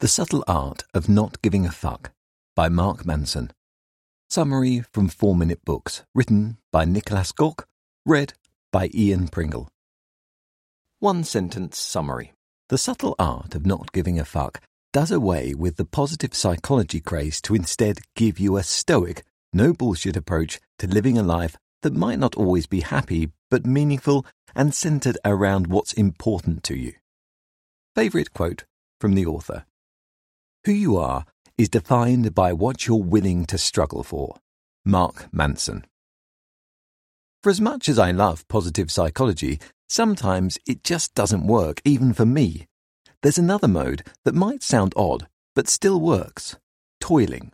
The Subtle Art of Not Giving a Fuck by Mark Manson. Summary from 4 Minute Books, written by Niklas Göke, read by Ian Pringle. One sentence summary. The subtle art of not giving a fuck does away with the positive psychology craze to instead give you a stoic, no bullshit approach to living a life that might not always be happy, but meaningful and centered around what's important to you. Favorite quote from the author Who you are is defined by what you're willing to struggle for. Mark Manson. For as much as I love positive psychology, sometimes it just doesn't work, even for me. There's another mode that might sound odd, but still works toiling.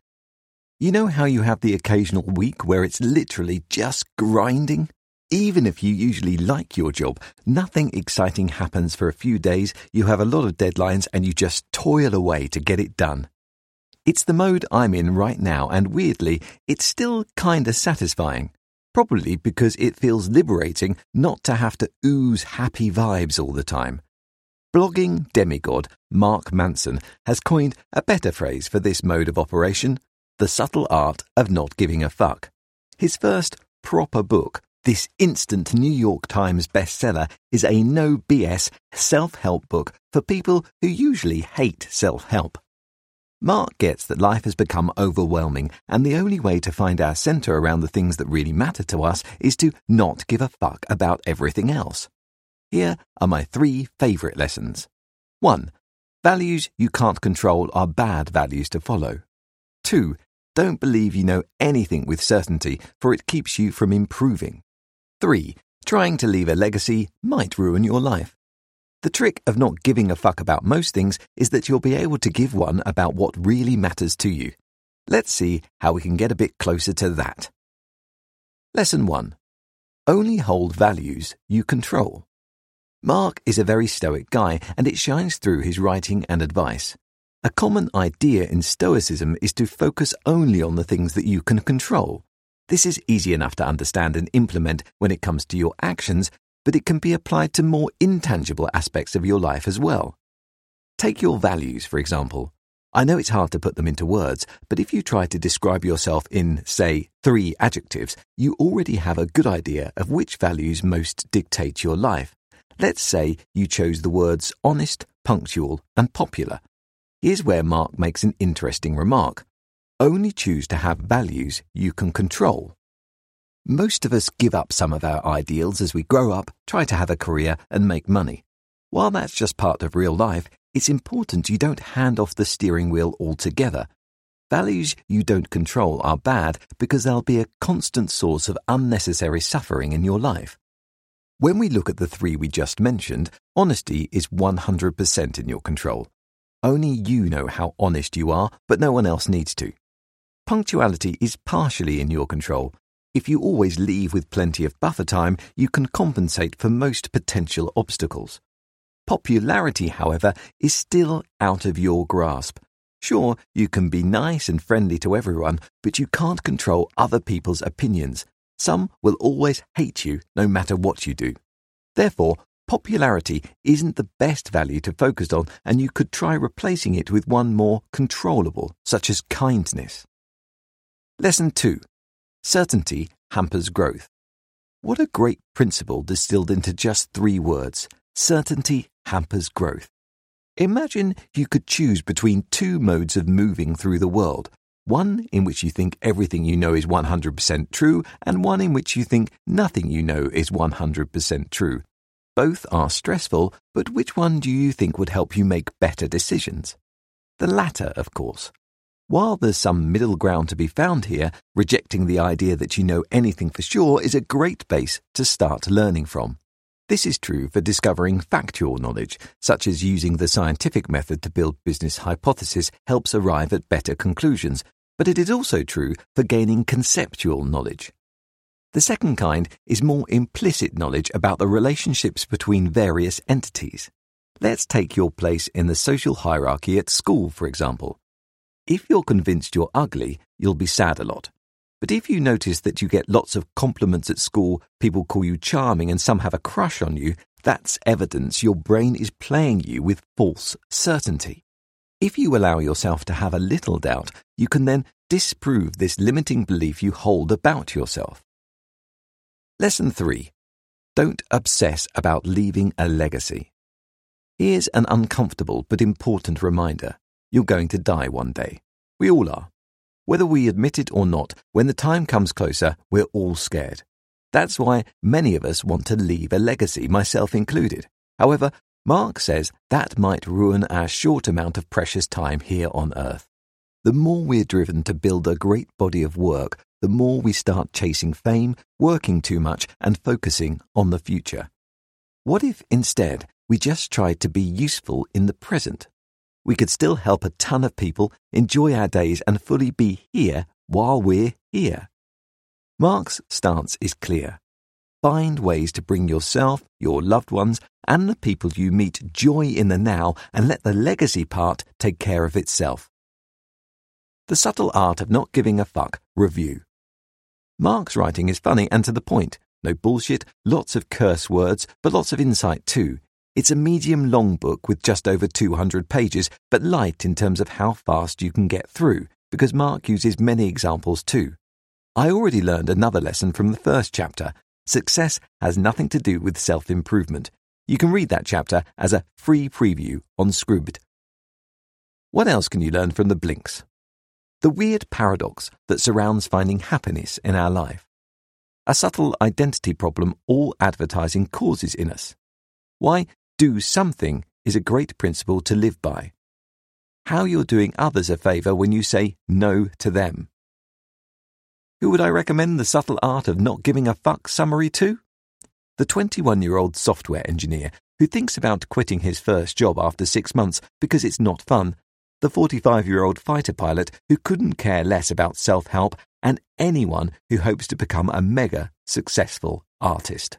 You know how you have the occasional week where it's literally just grinding? Even if you usually like your job, nothing exciting happens for a few days, you have a lot of deadlines, and you just toil away to get it done. It's the mode I'm in right now, and weirdly, it's still kinda satisfying. Probably because it feels liberating not to have to ooze happy vibes all the time. Blogging demigod Mark Manson has coined a better phrase for this mode of operation the subtle art of not giving a fuck. His first proper book, this instant New York Times bestseller, is a no BS self help book for people who usually hate self help. Mark gets that life has become overwhelming, and the only way to find our center around the things that really matter to us is to not give a fuck about everything else. Here are my three favorite lessons. 1. Values you can't control are bad values to follow. 2. Don't believe you know anything with certainty, for it keeps you from improving. 3. Trying to leave a legacy might ruin your life. The trick of not giving a fuck about most things is that you'll be able to give one about what really matters to you. Let's see how we can get a bit closer to that. Lesson 1. Only hold values you control. Mark is a very stoic guy, and it shines through his writing and advice. A common idea in Stoicism is to focus only on the things that you can control. This is easy enough to understand and implement when it comes to your actions, but it can be applied to more intangible aspects of your life as well. Take your values, for example. I know it's hard to put them into words, but if you try to describe yourself in, say, three adjectives, you already have a good idea of which values most dictate your life. Let's say you chose the words honest, punctual, and popular. Here's where Mark makes an interesting remark. Only choose to have values you can control. Most of us give up some of our ideals as we grow up, try to have a career, and make money. While that's just part of real life, it's important you don't hand off the steering wheel altogether. Values you don't control are bad because they'll be a constant source of unnecessary suffering in your life. When we look at the three we just mentioned, honesty is 100% in your control. Only you know how honest you are, but no one else needs to. Punctuality is partially in your control. If you always leave with plenty of buffer time, you can compensate for most potential obstacles. Popularity, however, is still out of your grasp. Sure, you can be nice and friendly to everyone, but you can't control other people's opinions. Some will always hate you no matter what you do. Therefore, popularity isn't the best value to focus on, and you could try replacing it with one more controllable, such as kindness. Lesson 2 Certainty hampers growth. What a great principle distilled into just three words certainty hampers growth. Imagine you could choose between two modes of moving through the world one in which you think everything you know is 100% true, and one in which you think nothing you know is 100% true. Both are stressful, but which one do you think would help you make better decisions? The latter, of course. While there's some middle ground to be found here, rejecting the idea that you know anything for sure is a great base to start learning from. This is true for discovering factual knowledge, such as using the scientific method to build business hypotheses helps arrive at better conclusions, but it is also true for gaining conceptual knowledge. The second kind is more implicit knowledge about the relationships between various entities. Let's take your place in the social hierarchy at school, for example. If you're convinced you're ugly, you'll be sad a lot. But if you notice that you get lots of compliments at school, people call you charming, and some have a crush on you, that's evidence your brain is playing you with false certainty. If you allow yourself to have a little doubt, you can then disprove this limiting belief you hold about yourself. Lesson 3 Don't obsess about leaving a legacy. Here's an uncomfortable but important reminder you're going to die one day. We all are. Whether we admit it or not, when the time comes closer, we're all scared. That's why many of us want to leave a legacy, myself included. However, Mark says that might ruin our short amount of precious time here on earth. The more we're driven to build a great body of work, the more we start chasing fame, working too much, and focusing on the future. What if instead we just tried to be useful in the present? We could still help a ton of people, enjoy our days, and fully be here while we're here. Mark's stance is clear. Find ways to bring yourself, your loved ones, and the people you meet joy in the now and let the legacy part take care of itself. The Subtle Art of Not Giving a Fuck Review. Mark's writing is funny and to the point. No bullshit, lots of curse words, but lots of insight too. It's a medium long book with just over 200 pages, but light in terms of how fast you can get through, because Mark uses many examples too. I already learned another lesson from the first chapter, Success has nothing to do with self improvement. You can read that chapter as a free preview on Scribd. What else can you learn from the blinks? The weird paradox that surrounds finding happiness in our life. A subtle identity problem all advertising causes in us. Why do something is a great principle to live by. How you're doing others a favour when you say no to them. Who would I recommend the subtle art of not giving a fuck summary to? The 21 year old software engineer who thinks about quitting his first job after six months because it's not fun, the 45 year old fighter pilot who couldn't care less about self help, and anyone who hopes to become a mega successful artist.